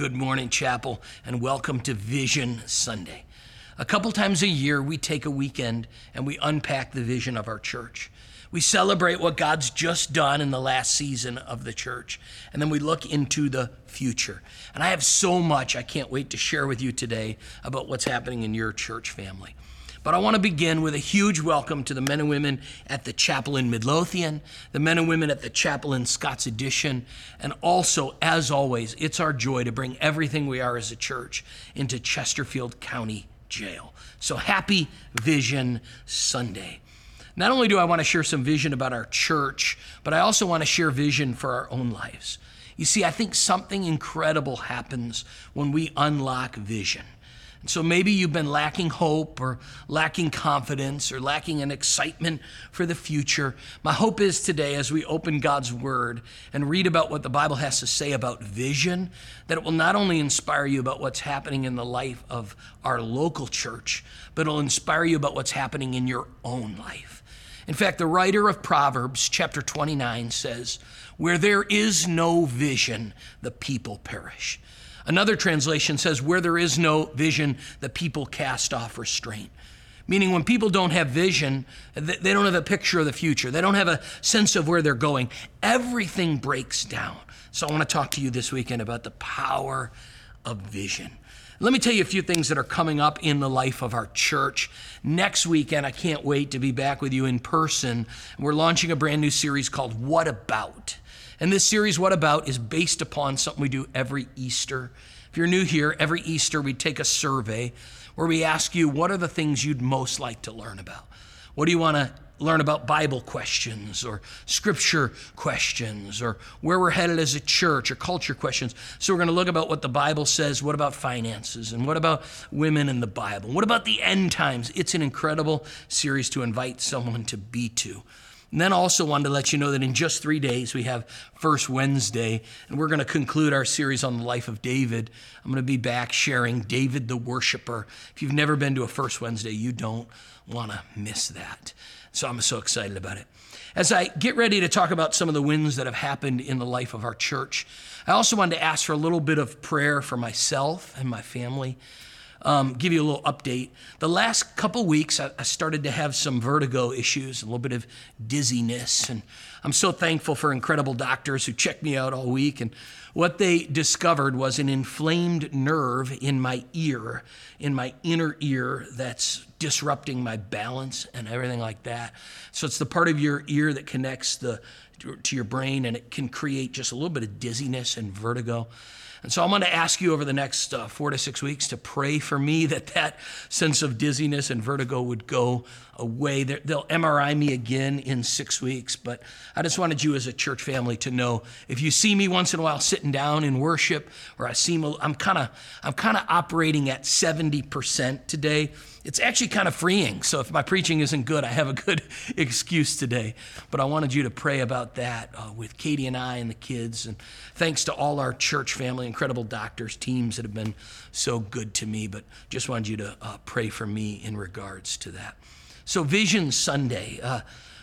Good morning, chapel, and welcome to Vision Sunday. A couple times a year, we take a weekend and we unpack the vision of our church. We celebrate what God's just done in the last season of the church, and then we look into the future. And I have so much I can't wait to share with you today about what's happening in your church family. But I want to begin with a huge welcome to the men and women at the chapel in Midlothian, the men and women at the chapel in Scott's Addition, and also, as always, it's our joy to bring everything we are as a church into Chesterfield County Jail. So happy Vision Sunday. Not only do I want to share some vision about our church, but I also want to share vision for our own lives. You see, I think something incredible happens when we unlock vision. And so maybe you've been lacking hope or lacking confidence or lacking an excitement for the future. My hope is today, as we open God's Word and read about what the Bible has to say about vision, that it will not only inspire you about what's happening in the life of our local church, but it'll inspire you about what's happening in your own life. In fact, the writer of Proverbs, chapter 29, says, Where there is no vision, the people perish. Another translation says, Where there is no vision, the people cast off restraint. Meaning, when people don't have vision, they don't have a picture of the future, they don't have a sense of where they're going, everything breaks down. So, I want to talk to you this weekend about the power of vision. Let me tell you a few things that are coming up in the life of our church. Next weekend, I can't wait to be back with you in person. We're launching a brand new series called What About? And this series, What About, is based upon something we do every Easter. If you're new here, every Easter we take a survey where we ask you, What are the things you'd most like to learn about? What do you want to learn about Bible questions or scripture questions or where we're headed as a church or culture questions. So we're going to look about what the Bible says. What about finances? And what about women in the Bible? What about the end times? It's an incredible series to invite someone to be to. And then also wanted to let you know that in just three days we have First Wednesday, and we're going to conclude our series on the life of David. I'm going to be back sharing David the worshiper. If you've never been to a First Wednesday, you don't want to miss that. So I'm so excited about it. As I get ready to talk about some of the wins that have happened in the life of our church, I also wanted to ask for a little bit of prayer for myself and my family um, give you a little update. The last couple weeks, I, I, started to have some vertigo issues, a little bit of dizziness, and I'm so thankful for incredible doctors who checked me out all week. And what they discovered was an inflamed nerve in my ear, in my inner ear, that's disrupting my balance and everything like that. So it's the part of your ear that connects the to your brain, and it can create just a little bit of dizziness and vertigo. And so I'm going to ask you over the next uh, four to six weeks to pray for me that that sense of dizziness and vertigo would go away. They'll MRI me again in six weeks, but I just wanted you as a church family to know if you see me once in a while sitting down in worship, or I seem I'm kind of I'm kind of operating at 70% today it's actually kind of freeing. So if my preaching isn't good, I have a good excuse today. But I wanted you to pray about that uh, with Katie and I and the kids. And thanks to all our church family, incredible doctors, teams that have been so good to me. But just wanted you to uh, pray for me in regards to that. So, Vision Sunday. Uh,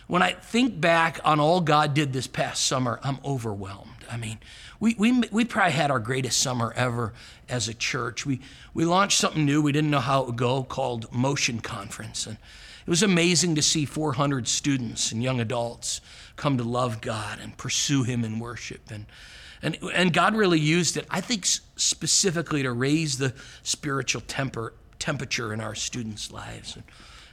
when I think back on all God did this past summer, I'm overwhelmed. I mean, we, we, we probably had our greatest summer ever as a church. We, we launched something new, we didn't know how it would go, called Motion Conference. And it was amazing to see 400 students and young adults come to love God and pursue Him in worship. And, and, and God really used it, I think, specifically to raise the spiritual temper, temperature in our students' lives. And,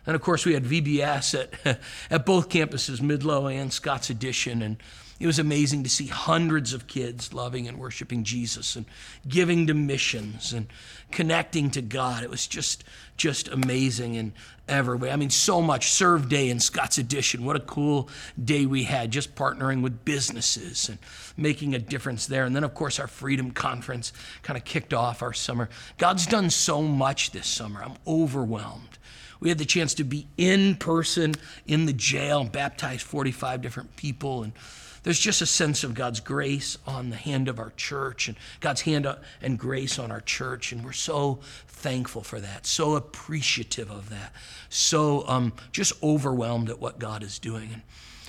and of course, we had VBS at, at both campuses, Midlow and Scott's Addition. And it was amazing to see hundreds of kids loving and worshiping Jesus and giving to missions and connecting to God. It was just, just amazing in every way. I mean, so much. Serve Day in Scott's Addition. What a cool day we had just partnering with businesses and making a difference there. And then, of course, our Freedom Conference kind of kicked off our summer. God's done so much this summer. I'm overwhelmed. We had the chance to be in person in the jail and baptize 45 different people and there's just a sense of God's grace on the hand of our church and God's hand and grace on our church. And we're so thankful for that, so appreciative of that, so um, just overwhelmed at what God is doing. And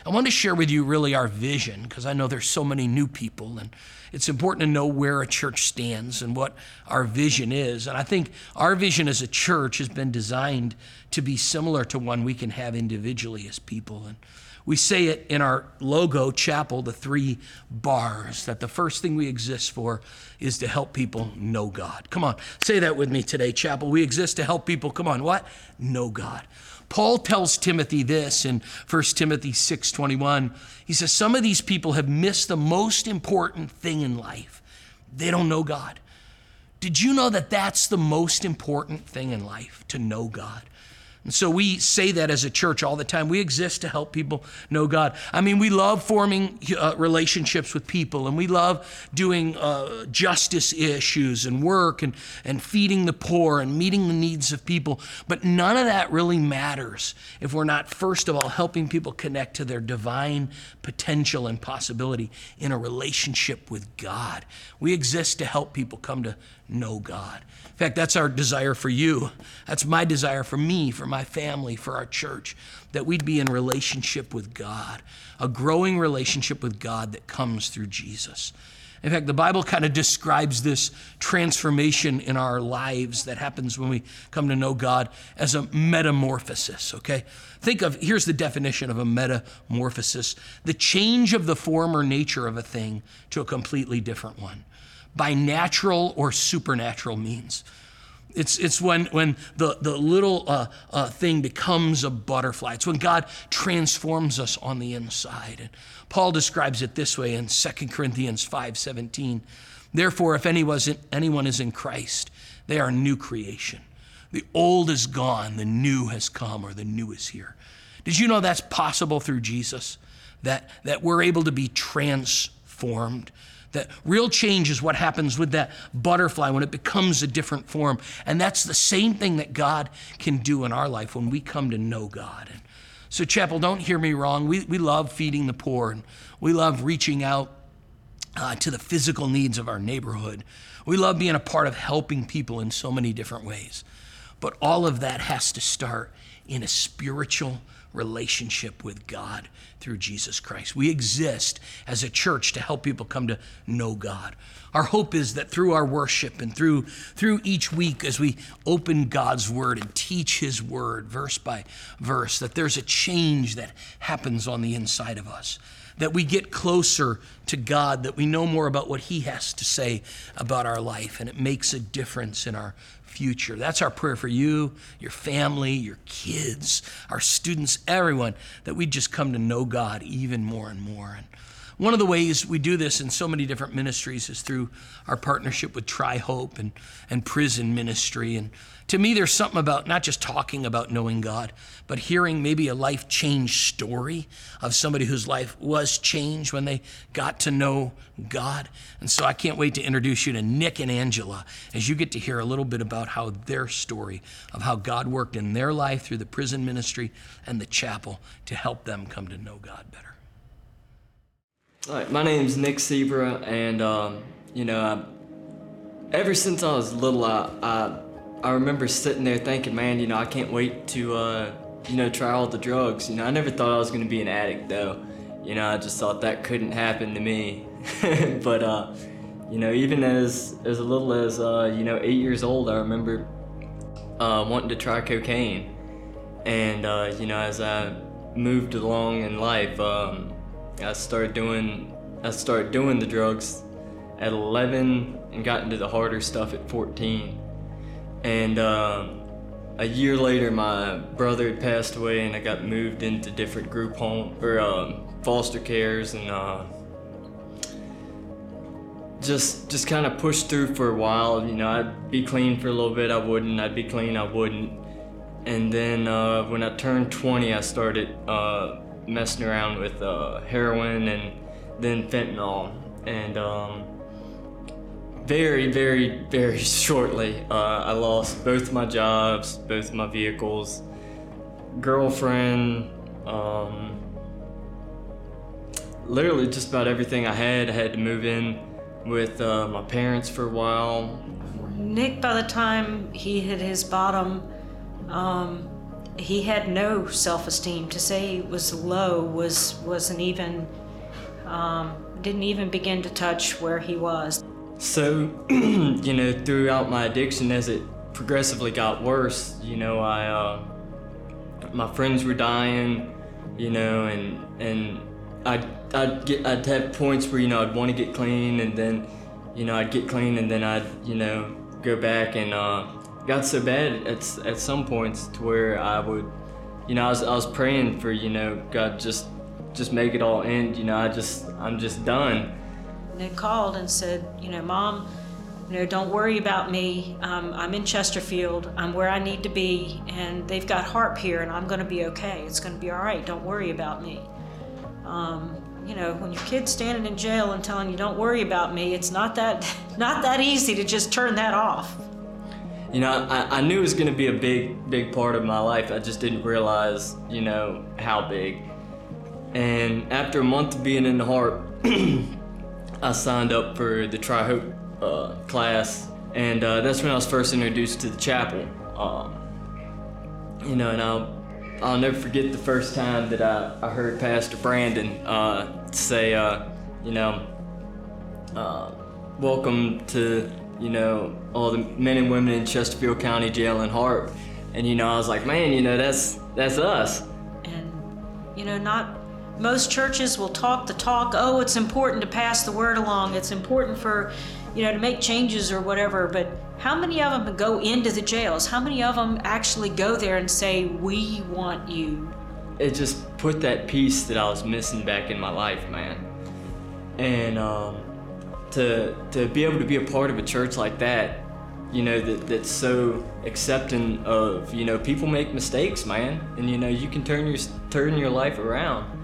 I want to share with you really our vision because I know there's so many new people and it's important to know where a church stands and what our vision is. And I think our vision as a church has been designed to be similar to one we can have individually as people. And we say it in our logo, chapel, the three bars, that the first thing we exist for is to help people know God. Come on, say that with me today, chapel. We exist to help people, come on, what? Know God. Paul tells Timothy this in 1 Timothy 6:21. He says some of these people have missed the most important thing in life. They don't know God. Did you know that that's the most important thing in life, to know God? And so we say that as a church all the time. We exist to help people know God. I mean, we love forming uh, relationships with people and we love doing uh, justice issues and work and, and feeding the poor and meeting the needs of people. But none of that really matters if we're not, first of all, helping people connect to their divine potential and possibility in a relationship with God. We exist to help people come to know God. In fact, that's our desire for you. That's my desire for me, for my family, for our church, that we'd be in relationship with God, a growing relationship with God that comes through Jesus. In fact, the Bible kind of describes this transformation in our lives that happens when we come to know God as a metamorphosis, okay? Think of, here's the definition of a metamorphosis the change of the form or nature of a thing to a completely different one by natural or supernatural means. It's, it's when, when the, the little uh, uh, thing becomes a butterfly. It's when God transforms us on the inside. And Paul describes it this way in 2 Corinthians 5.17. Therefore, if anyone is in Christ, they are a new creation. The old is gone, the new has come, or the new is here. Did you know that's possible through Jesus? That, that we're able to be transformed? That real change is what happens with that butterfly when it becomes a different form. And that's the same thing that God can do in our life when we come to know God. And so, Chapel, don't hear me wrong. We, we love feeding the poor and we love reaching out uh, to the physical needs of our neighborhood. We love being a part of helping people in so many different ways. But all of that has to start in a spiritual relationship with God through Jesus Christ. We exist as a church to help people come to know God. Our hope is that through our worship and through through each week as we open God's word and teach his word verse by verse that there's a change that happens on the inside of us. That we get closer to God, that we know more about what He has to say about our life, and it makes a difference in our future. That's our prayer for you, your family, your kids, our students, everyone, that we just come to know God even more and more. And one of the ways we do this in so many different ministries is through our partnership with Tri Hope and, and prison ministry. And to me, there's something about not just talking about knowing God, but hearing maybe a life change story of somebody whose life was changed when they got to know God. And so I can't wait to introduce you to Nick and Angela as you get to hear a little bit about how their story of how God worked in their life through the prison ministry and the chapel to help them come to know God better. All right, my name's Nick Sebra, and um, you know, I, ever since I was little, I, I I remember sitting there thinking, man, you know, I can't wait to, uh, you know, try all the drugs. You know, I never thought I was going to be an addict, though. You know, I just thought that couldn't happen to me. but, uh, you know, even as as little as uh, you know, eight years old, I remember uh, wanting to try cocaine. And uh, you know, as I moved along in life, um, I started doing I started doing the drugs at 11 and got into the harder stuff at 14. And um, a year later, my brother had passed away, and I got moved into different group home or um, foster cares, and uh, just just kind of pushed through for a while. You know, I'd be clean for a little bit, I wouldn't. I'd be clean, I wouldn't. And then uh, when I turned 20, I started uh, messing around with uh, heroin and then fentanyl, and um, very, very, very shortly, uh, I lost both my jobs, both my vehicles, girlfriend, um, literally just about everything I had. I had to move in with uh, my parents for a while. Nick, by the time he hit his bottom, um, he had no self-esteem. To say he was low was wasn't even um, didn't even begin to touch where he was. So, you know, throughout my addiction, as it progressively got worse, you know, I, uh, my friends were dying, you know, and and I'd I'd get I'd have points where you know I'd want to get clean, and then, you know, I'd get clean, and then I'd you know go back and uh, got so bad at at some points to where I would, you know, I was I was praying for you know God just just make it all end, you know, I just I'm just done. Nick called and said, you know, Mom, you know, don't worry about me. Um, I'm in Chesterfield. I'm where I need to be, and they've got HARP here, and I'm going to be okay. It's going to be all right. Don't worry about me. Um, you know, when your kid's standing in jail and telling you don't worry about me, it's not that not that easy to just turn that off. You know, I, I knew it was going to be a big, big part of my life. I just didn't realize, you know, how big. And after a month of being in the HARP, I signed up for the Tri Hope uh, class, and uh, that's when I was first introduced to the chapel. Um, you know, and I'll, I'll never forget the first time that I, I heard Pastor Brandon uh, say, uh, you know, uh, welcome to, you know, all the men and women in Chesterfield County Jail and HARP. And, you know, I was like, man, you know, that's, that's us. And, you know, not most churches will talk the talk. Oh, it's important to pass the word along. It's important for, you know, to make changes or whatever. But how many of them go into the jails? How many of them actually go there and say, "We want you"? It just put that piece that I was missing back in my life, man. And um, to to be able to be a part of a church like that, you know, that that's so accepting of, you know, people make mistakes, man, and you know, you can turn your turn your life around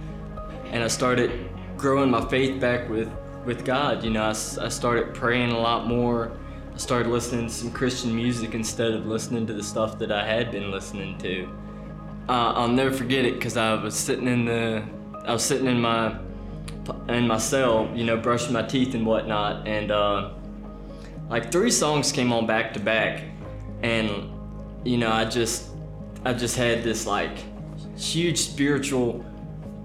and I started growing my faith back with with God. You know, I, I started praying a lot more. I started listening to some Christian music instead of listening to the stuff that I had been listening to. Uh, I'll never forget it because I was sitting in the I was sitting in my in my cell, you know, brushing my teeth and whatnot, and uh, like three songs came on back to back, and you know, I just I just had this like huge spiritual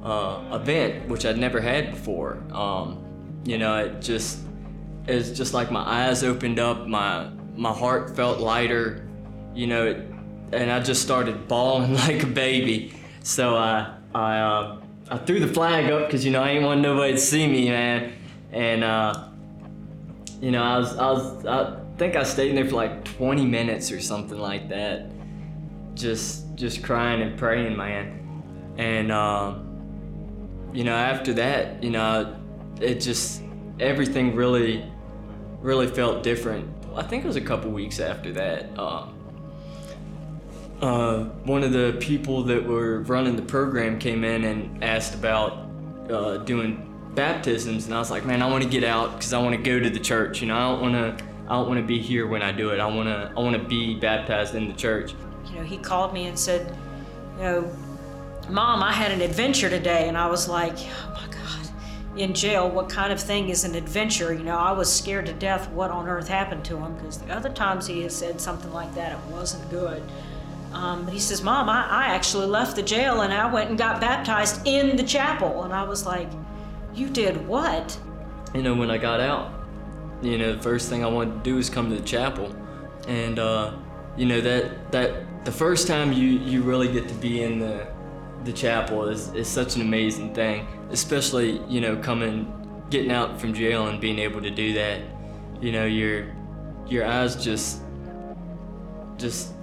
uh, event, which I'd never had before. Um, you know, it just it's just like my eyes opened up, my my heart felt lighter, you know, it, and I just started bawling like a baby. So I I uh, I threw the flag up because you know I ain't want nobody to see me, man, and uh, you know I was I was I think I stayed in there for like 20 minutes or something like that, just just crying and praying, man, and. Um, you know, after that, you know, it just everything really, really felt different. I think it was a couple weeks after that. Uh, uh, one of the people that were running the program came in and asked about uh, doing baptisms, and I was like, man, I want to get out because I want to go to the church. You know, I don't want to. I don't want to be here when I do it. I want to. I want to be baptized in the church. You know, he called me and said, you know, Mom, I had an adventure today. And I was like, Oh my God, in jail, what kind of thing is an adventure? You know, I was scared to death what on earth happened to him because the other times he has said something like that, it wasn't good. Um, but he says, Mom, I, I actually left the jail and I went and got baptized in the chapel. And I was like, You did what? You know, when I got out, you know, the first thing I wanted to do was come to the chapel. And, uh, you know, that, that, the first time you, you really get to be in the, the chapel is, is such an amazing thing, especially, you know, coming, getting out from jail and being able to do that. You know, your, your eyes just, just,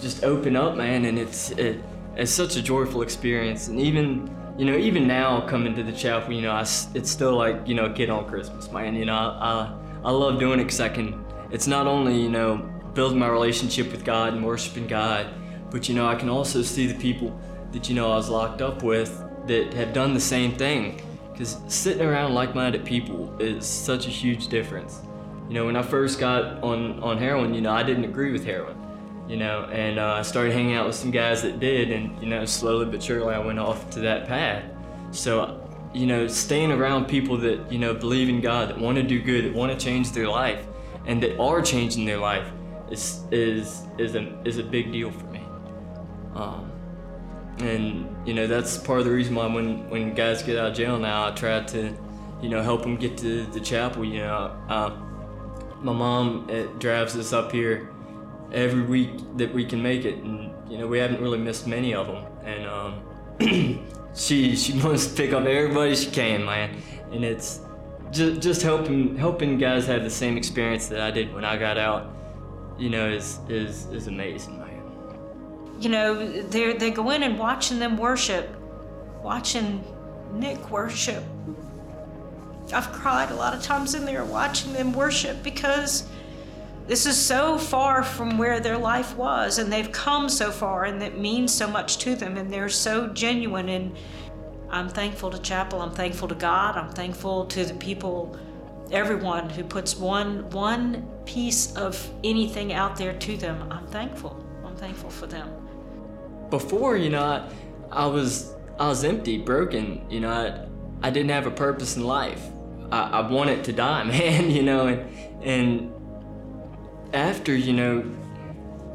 just open up, man, and it's, it, it's such a joyful experience. And even, you know, even now coming to the chapel, you know, I, it's still like, you know, kid on Christmas, man. You know, I, I, I love doing it because I can, it's not only, you know, building my relationship with God and worshiping God, but, you know, I can also see the people that you know I was locked up with that have done the same thing. Because sitting around like-minded people is such a huge difference. You know, when I first got on on heroin, you know, I didn't agree with heroin. You know, and uh, I started hanging out with some guys that did, and you know, slowly but surely I went off to that path. So, you know, staying around people that you know believe in God, that want to do good, that want to change their life, and that are changing their life, is is is a is a big deal for me. Um, and you know that's part of the reason why when when guys get out of jail now, I try to, you know, help them get to the chapel. You know, uh, my mom it drives us up here every week that we can make it, and you know we haven't really missed many of them. And um, she she wants to pick up everybody she can, man. And it's just just helping helping guys have the same experience that I did when I got out. You know, is is is amazing, man. You know, they they go in and watching them worship, watching Nick worship. I've cried a lot of times in there watching them worship because this is so far from where their life was and they've come so far and it means so much to them and they're so genuine and I'm thankful to chapel I'm thankful to God I'm thankful to the people everyone who puts one one piece of anything out there to them. I'm thankful. I'm thankful for them Before, you know, I, was I was empty, broken. You know, I, I didn't have a purpose in life. I, I wanted to die, man. You know, and and after, you know,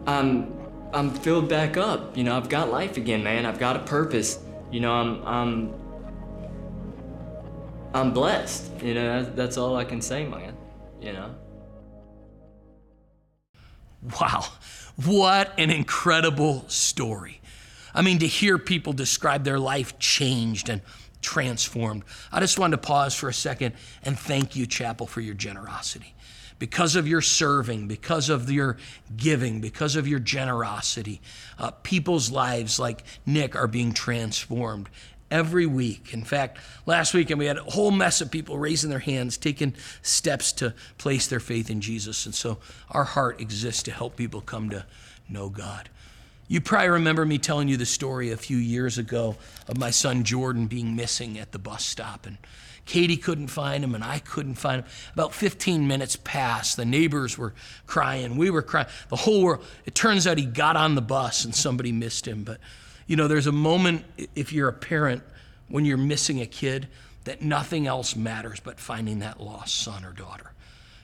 I'm I'm filled back up. You know, I've got life again, man. I've got a purpose. You know, I'm I'm I'm blessed. You know, that's, that's all I can say, man. You know. Wow, what an incredible story. I mean, to hear people describe their life changed and transformed. I just wanted to pause for a second and thank you, Chapel, for your generosity. Because of your serving, because of your giving, because of your generosity, uh, people's lives like Nick are being transformed every week. In fact, last weekend we had a whole mess of people raising their hands, taking steps to place their faith in Jesus. And so our heart exists to help people come to know God. You probably remember me telling you the story a few years ago of my son Jordan being missing at the bus stop. And Katie couldn't find him, and I couldn't find him. About 15 minutes passed. The neighbors were crying. We were crying. The whole world. It turns out he got on the bus and somebody missed him. But, you know, there's a moment, if you're a parent, when you're missing a kid, that nothing else matters but finding that lost son or daughter.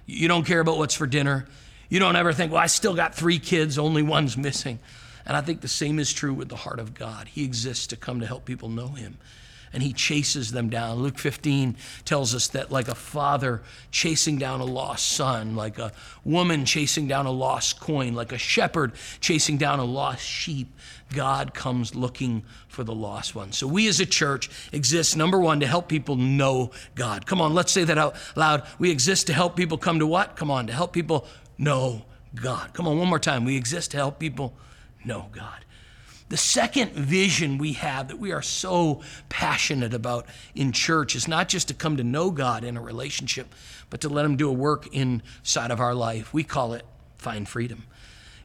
You don't care about what's for dinner. You don't ever think, well, I still got three kids, only one's missing. And I think the same is true with the heart of God. He exists to come to help people know Him. And he chases them down. Luke 15 tells us that, like a father chasing down a lost son, like a woman chasing down a lost coin, like a shepherd chasing down a lost sheep, God comes looking for the lost one. So we as a church exist, number one, to help people know God. Come on, let's say that out loud. We exist to help people come to what? Come on, to help people know God. Come on, one more time. We exist to help people know God. The second vision we have that we are so passionate about in church is not just to come to know God in a relationship, but to let Him do a work inside of our life. We call it find freedom.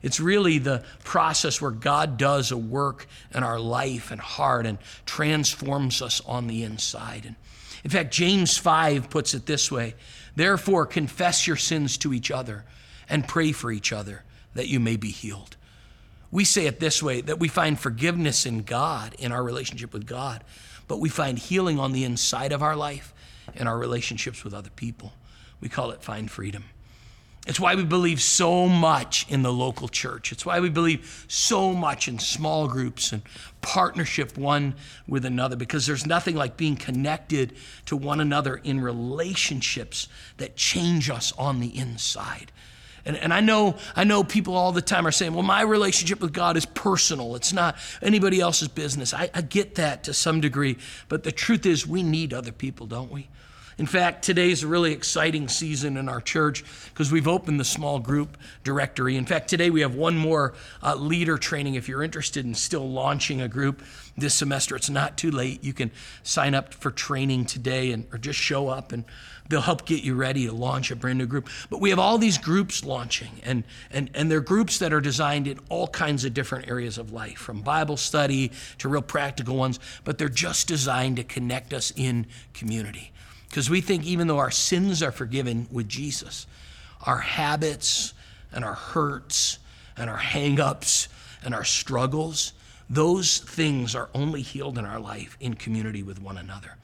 It's really the process where God does a work in our life and heart and transforms us on the inside. And in fact, James 5 puts it this way Therefore, confess your sins to each other and pray for each other that you may be healed. We say it this way that we find forgiveness in God, in our relationship with God, but we find healing on the inside of our life in our relationships with other people. We call it find freedom. It's why we believe so much in the local church. It's why we believe so much in small groups and partnership one with another, because there's nothing like being connected to one another in relationships that change us on the inside. And, and I know I know people all the time are saying, well, my relationship with God is personal. It's not anybody else's business. I, I get that to some degree, but the truth is we need other people, don't we? In fact, today's a really exciting season in our church because we've opened the small group directory. In fact, today we have one more uh, leader training. If you're interested in still launching a group this semester, it's not too late. You can sign up for training today and or just show up and they'll help get you ready to launch a brand new group. But we have all these groups launching, and, and, and they're groups that are designed in all kinds of different areas of life, from Bible study to real practical ones, but they're just designed to connect us in community. Because we think even though our sins are forgiven with Jesus, our habits and our hurts and our hangups and our struggles, those things are only healed in our life in community with one another.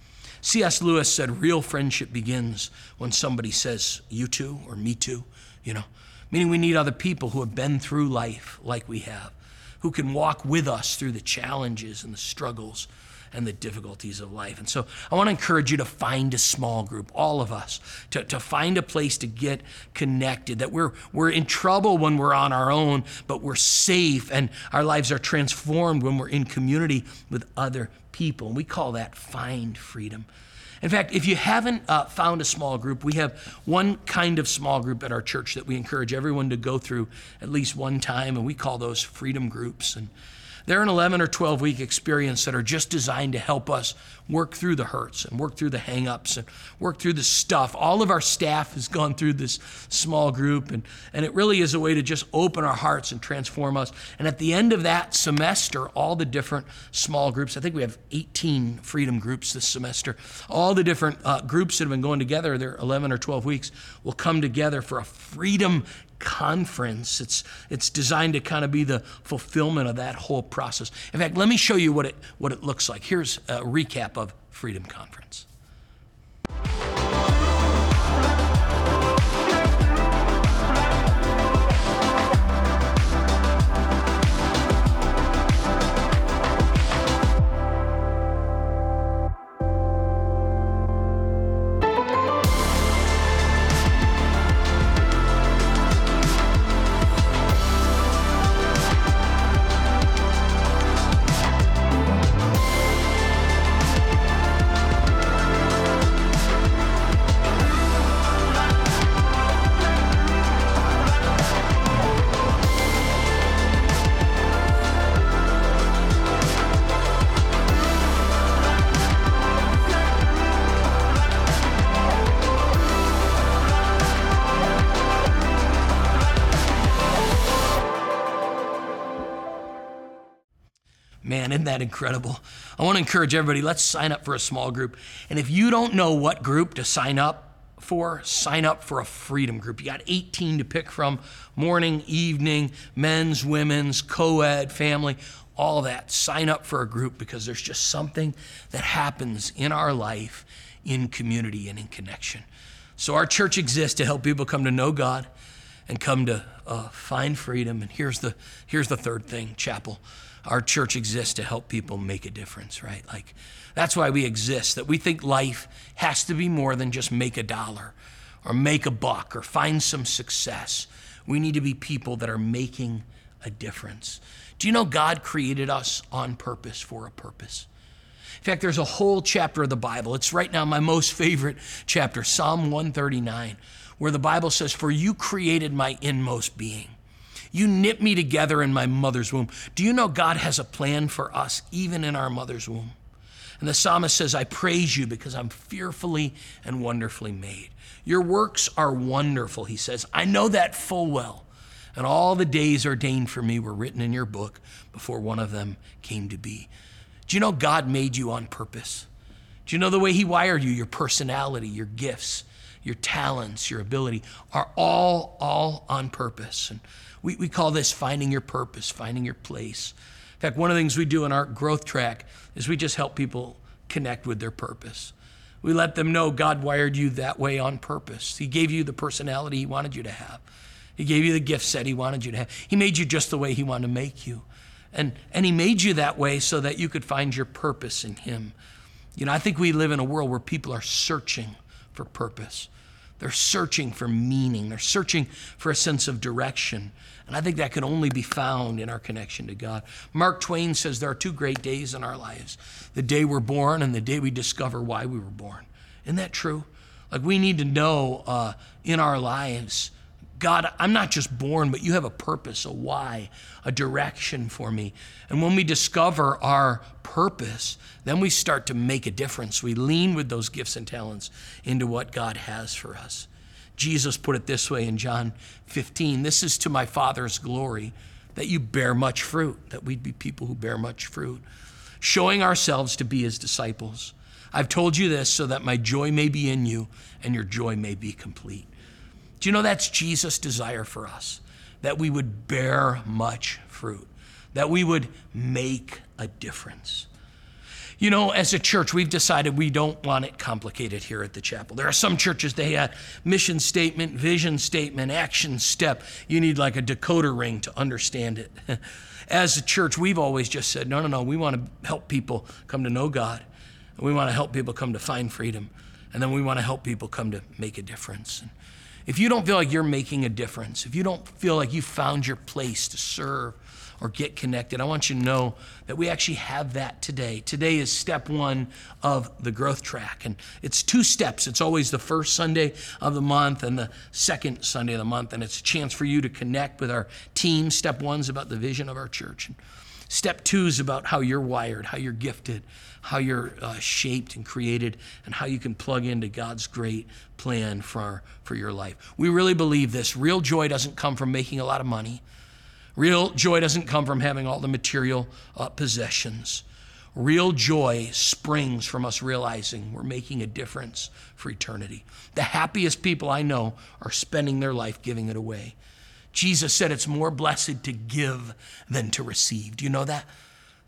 C.S. Lewis said, real friendship begins when somebody says, you too, or me too, you know, meaning we need other people who have been through life like we have, who can walk with us through the challenges and the struggles and the difficulties of life. And so I want to encourage you to find a small group, all of us, to, to find a place to get connected, that we're, we're in trouble when we're on our own, but we're safe and our lives are transformed when we're in community with other people. And we call that find freedom. In fact, if you haven't uh, found a small group, we have one kind of small group at our church that we encourage everyone to go through at least one time, and we call those freedom groups. And they're an 11 or 12 week experience that are just designed to help us work through the hurts and work through the hangups and work through the stuff. All of our staff has gone through this small group, and, and it really is a way to just open our hearts and transform us. And at the end of that semester, all the different small groups, I think we have 18 freedom groups this semester, all the different uh, groups that have been going together, they're 11 or 12 weeks, will come together for a freedom conference. It's, it's designed to kind of be the fulfillment of that whole process. In fact, let me show you what it, what it looks like. Here's a recap of Freedom Conference. That incredible? I want to encourage everybody, let's sign up for a small group. And if you don't know what group to sign up for, sign up for a freedom group. You got 18 to pick from morning, evening, men's, women's, co ed, family, all that. Sign up for a group because there's just something that happens in our life in community and in connection. So our church exists to help people come to know God and come to uh, find freedom. And here's the, here's the third thing, chapel our church exists to help people make a difference, right? Like, that's why we exist, that we think life has to be more than just make a dollar or make a buck or find some success. We need to be people that are making a difference. Do you know God created us on purpose for a purpose? In fact, there's a whole chapter of the Bible. It's right now my most favorite chapter, Psalm 139, where the Bible says, For you created my inmost being. You knit me together in my mother's womb. Do you know God has a plan for us, even in our mother's womb? And the psalmist says, I praise you because I'm fearfully and wonderfully made. Your works are wonderful, he says. I know that full well. And all the days ordained for me were written in your book before one of them came to be. Do you know God made you on purpose? Do you know the way He wired you? Your personality, your gifts, your talents, your ability are all, all on purpose. And we, we call this finding your purpose, finding your place. In fact, one of the things we do in our growth track is we just help people connect with their purpose. We let them know God wired you that way on purpose. He gave you the personality He wanted you to have. He gave you the gift set He wanted you to have. He made you just the way He wanted to make you. And, and He made you that way so that you could find your purpose in Him. You know, I think we live in a world where people are searching for purpose. They're searching for meaning. They're searching for a sense of direction. And I think that can only be found in our connection to God. Mark Twain says there are two great days in our lives the day we're born and the day we discover why we were born. Isn't that true? Like we need to know uh, in our lives, God, I'm not just born, but you have a purpose, a why, a direction for me. And when we discover our purpose, then we start to make a difference. We lean with those gifts and talents into what God has for us. Jesus put it this way in John 15 This is to my Father's glory that you bear much fruit, that we'd be people who bear much fruit, showing ourselves to be his disciples. I've told you this so that my joy may be in you and your joy may be complete. Do you know that's Jesus' desire for us? That we would bear much fruit, that we would make a difference. You know, as a church, we've decided we don't want it complicated here at the chapel. There are some churches, they have mission statement, vision statement, action step. You need like a decoder ring to understand it. as a church, we've always just said, no, no, no, we want to help people come to know God. We want to help people come to find freedom. And then we want to help people come to make a difference. And if you don't feel like you're making a difference, if you don't feel like you found your place to serve, or get connected, I want you to know that we actually have that today. Today is step one of the growth track. And it's two steps. It's always the first Sunday of the month and the second Sunday of the month. And it's a chance for you to connect with our team. Step one's about the vision of our church. Step two is about how you're wired, how you're gifted, how you're uh, shaped and created, and how you can plug into God's great plan for, for your life. We really believe this. Real joy doesn't come from making a lot of money. Real joy doesn't come from having all the material uh, possessions. Real joy springs from us realizing we're making a difference for eternity. The happiest people I know are spending their life giving it away. Jesus said it's more blessed to give than to receive. Do you know that?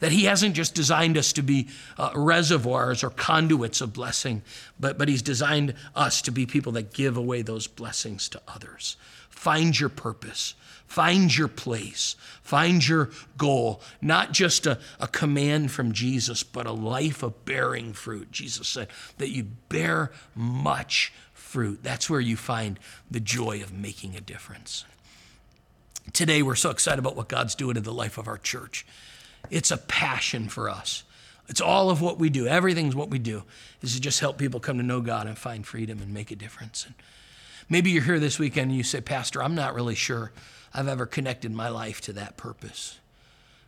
That He hasn't just designed us to be uh, reservoirs or conduits of blessing, but, but He's designed us to be people that give away those blessings to others. Find your purpose. Find your place. Find your goal. Not just a, a command from Jesus, but a life of bearing fruit. Jesus said that you bear much fruit. That's where you find the joy of making a difference. Today, we're so excited about what God's doing in the life of our church. It's a passion for us. It's all of what we do. Everything's what we do is to just help people come to know God and find freedom and make a difference. And Maybe you're here this weekend and you say, Pastor, I'm not really sure I've ever connected my life to that purpose.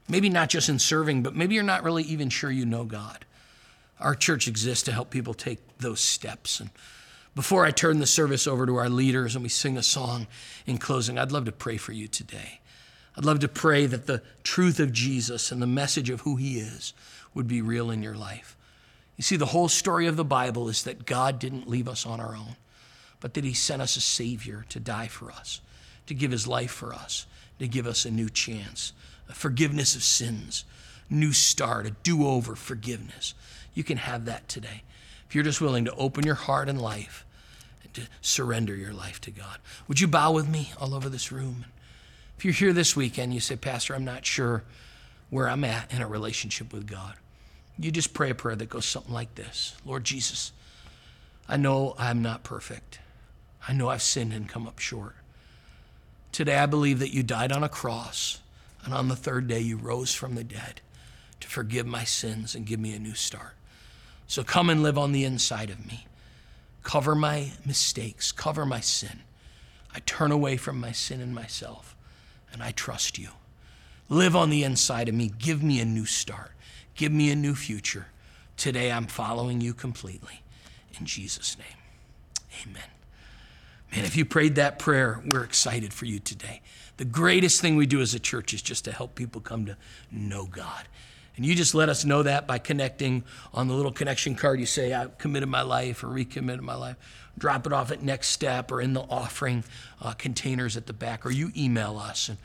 Maybe not just in serving, but maybe you're not really even sure you know God. Our church exists to help people take those steps. And before I turn the service over to our leaders and we sing a song in closing, I'd love to pray for you today. I'd love to pray that the truth of Jesus and the message of who he is would be real in your life. You see, the whole story of the Bible is that God didn't leave us on our own but that He sent us a Savior to die for us, to give His life for us, to give us a new chance, a forgiveness of sins, new start, a do over forgiveness. You can have that today. If you're just willing to open your heart and life to surrender your life to God. Would you bow with me all over this room? If you're here this weekend, you say, Pastor, I'm not sure where I'm at in a relationship with God. You just pray a prayer that goes something like this Lord Jesus, I know I'm not perfect. I know I've sinned and come up short. Today, I believe that you died on a cross, and on the third day, you rose from the dead to forgive my sins and give me a new start. So come and live on the inside of me. Cover my mistakes, cover my sin. I turn away from my sin and myself, and I trust you. Live on the inside of me. Give me a new start. Give me a new future. Today, I'm following you completely. In Jesus' name, amen. Man, if you prayed that prayer, we're excited for you today. The greatest thing we do as a church is just to help people come to know God. And you just let us know that by connecting on the little connection card. You say, I've committed my life or recommitted my life. Drop it off at Next Step or in the offering uh, containers at the back, or you email us. And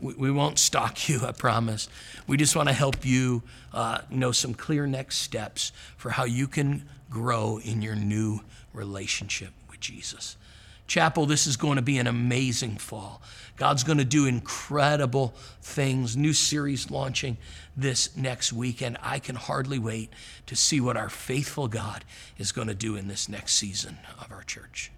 we, we won't stalk you, I promise. We just want to help you uh, know some clear next steps for how you can grow in your new relationship with Jesus. Chapel, this is going to be an amazing fall. God's going to do incredible things. New series launching this next weekend. I can hardly wait to see what our faithful God is going to do in this next season of our church.